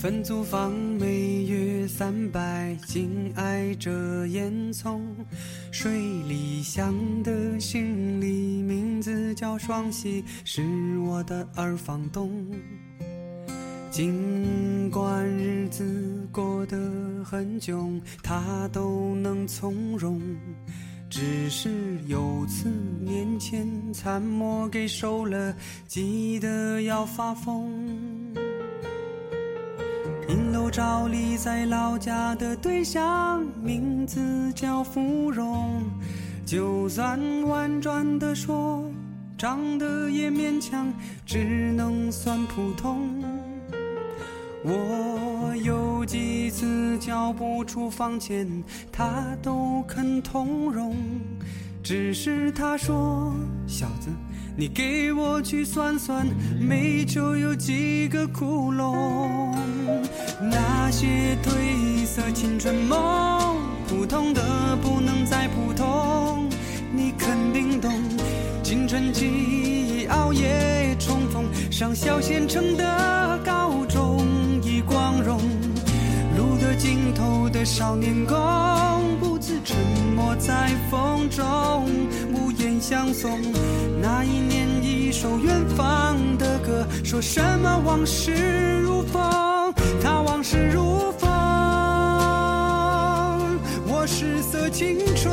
分租房每月三百，紧挨着烟囱。水里香的行李名字叫双喜，是我的二房东。尽管日子过得很窘，他都能从容。只是有次年前参谋给收了，急得要发疯。银楼照例在老家的对象，名字叫芙蓉。就算婉转的说，长得也勉强，只能算普通。我有几次交不出房钱，他都肯通融。只是他说，小子。你给我去算算，煤球有几个窟窿？那些褪色青春梦，普通的不能再普通。你肯定懂，青春期熬夜冲锋，上小县城的高中已光荣。路的尽头的少年宫，不自沉默在风中，相送。那一年，一首远方的歌，说什么往事如风，他往事如风。我失色青春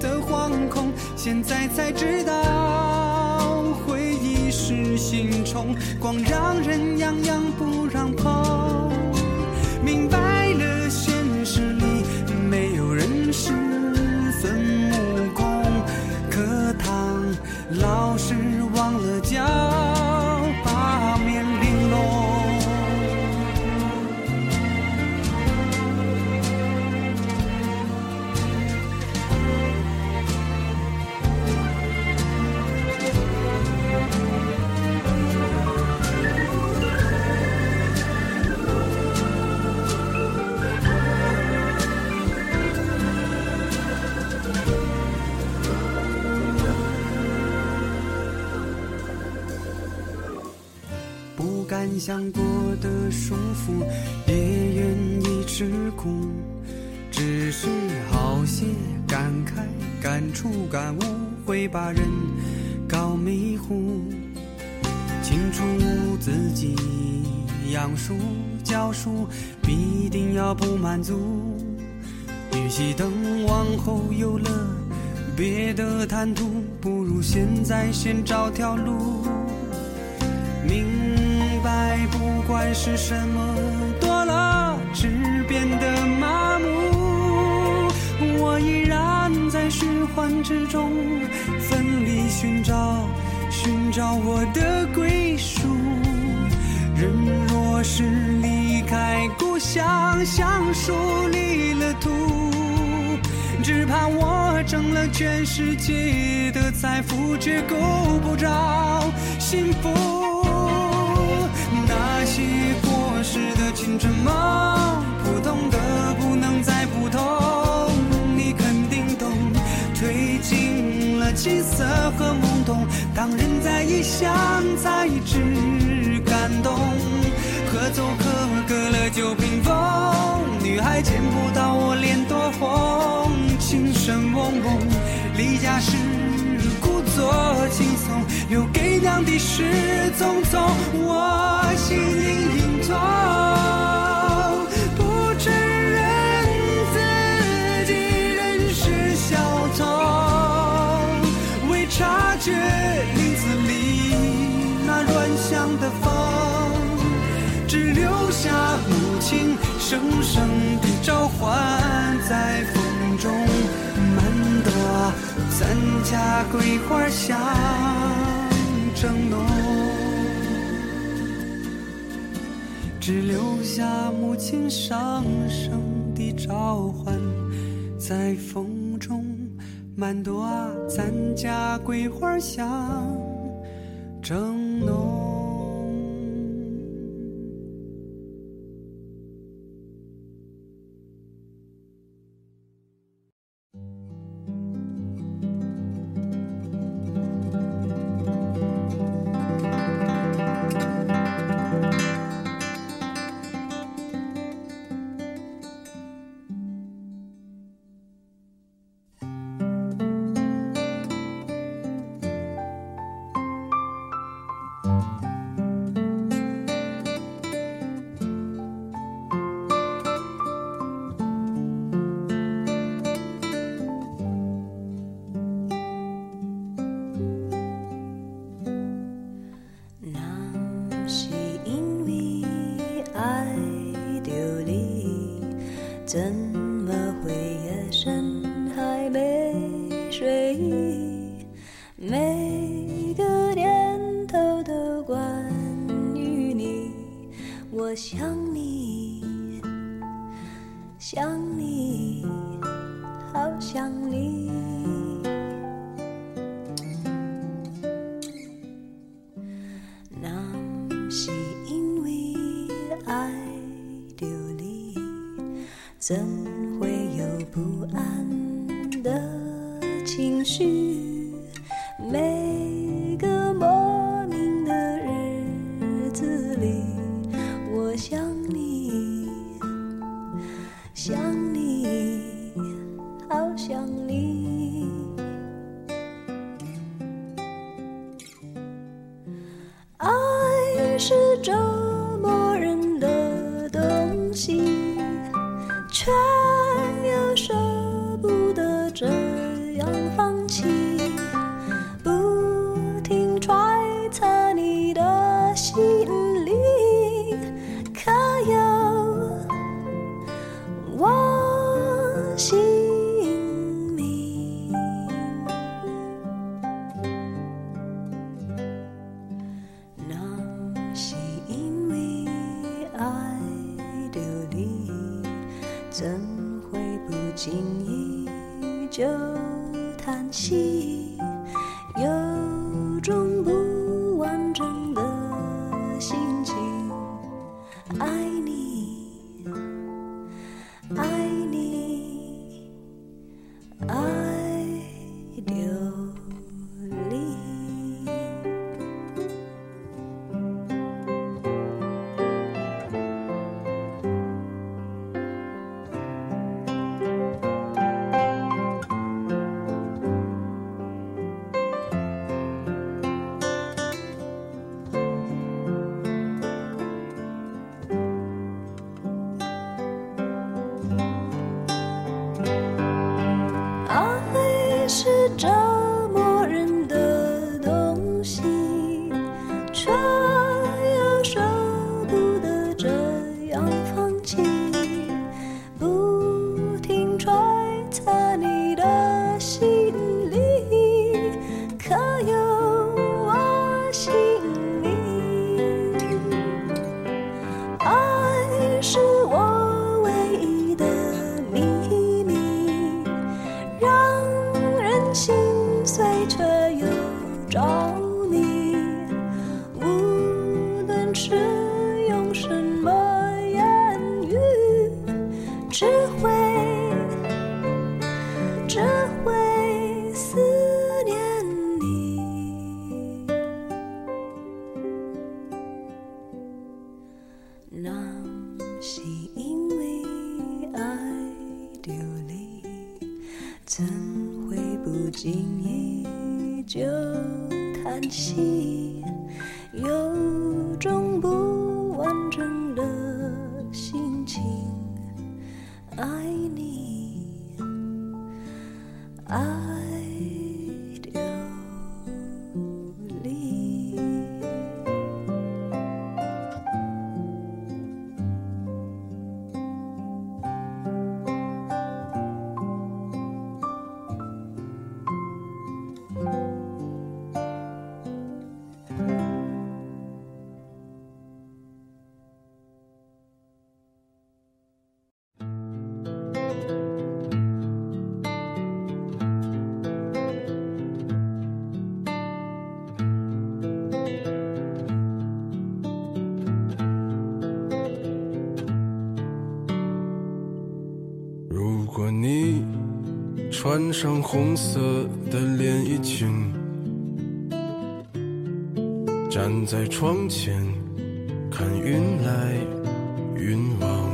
的惶恐，现在才知道，回忆是心虫，光让人痒痒不让碰。想过的舒服，也愿意吃苦，只是好些感慨、感触、感悟，会把人搞迷糊。清楚自己养书教书，必定要不满足。与其等往后有了别的谈吐，不如现在先找条路。明白，不管是什么多了，只变得麻木。我依然在循环之中，奋力寻找，寻找我的归属。人若是离开故乡，像树离了土，只怕我挣了全世界的财富，却够不着幸福。那些过时的青春梦，普通的不能再普通，你肯定懂。褪尽了青涩和懵懂，当人在异乡才知感动。合奏可隔了九屏风，女孩见不到我脸多红，琴声嗡嗡，离家时故作轻松，又给娘的事匆匆，我心隐隐痛，不承认自己仍是小童，未察觉林子里那软香的风。只留下母亲声声的召唤，在风中漫朵咱家桂花香正浓。只留下母亲上声的召唤，在风中满朵咱家桂花香正没睡意，每个念头都关于你。我想你，想你，好想你。那是因为爱流离，怎会有不安知你，啊。穿上红色的连衣裙，站在窗前看云来云往。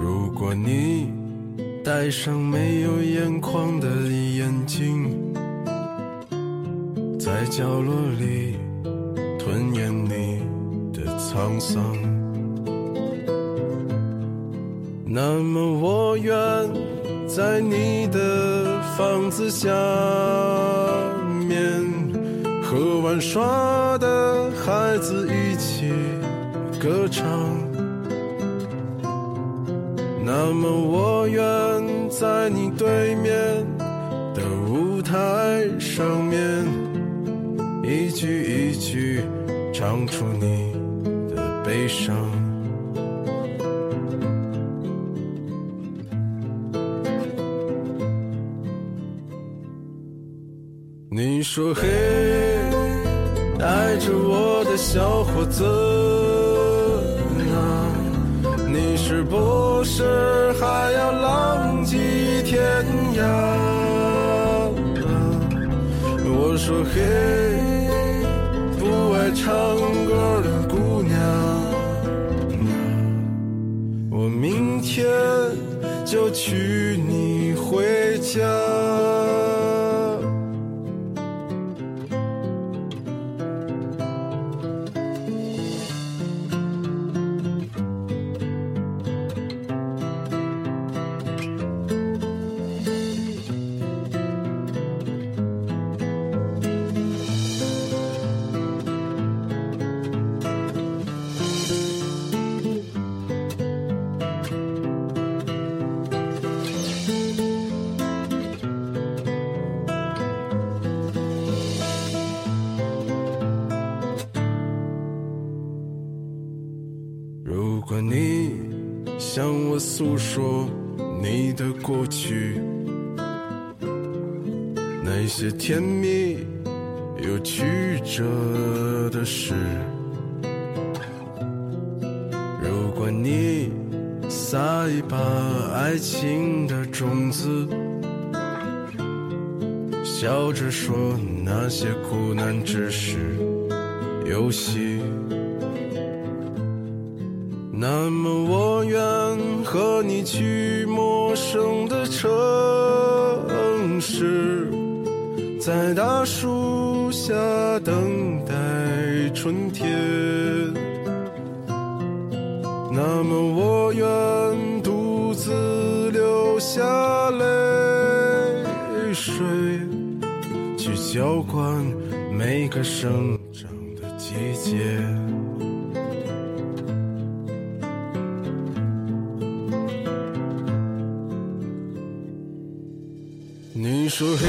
如果你戴上没有眼眶的眼睛，在角落里吞咽你的沧桑。那么我愿在你的房子下面，和玩耍的孩子一起歌唱。那么我愿在你对面的舞台上面，一句一句唱出你的悲伤。说嘿，带着我的小伙子啊，你是不是还要浪迹天涯？我说嘿，不爱唱歌的姑娘，我明天就娶你回家。向我诉说你的过去，那些甜蜜又曲折的事，如果你撒一把爱情的种子，笑着说那些苦难只是游戏。那么我愿和你去陌生的城市，在大树下等待春天。那么我愿独自流下泪水，去浇灌每个生说嘿，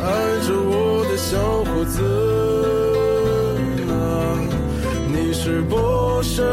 爱着我的小伙子啊，你是不是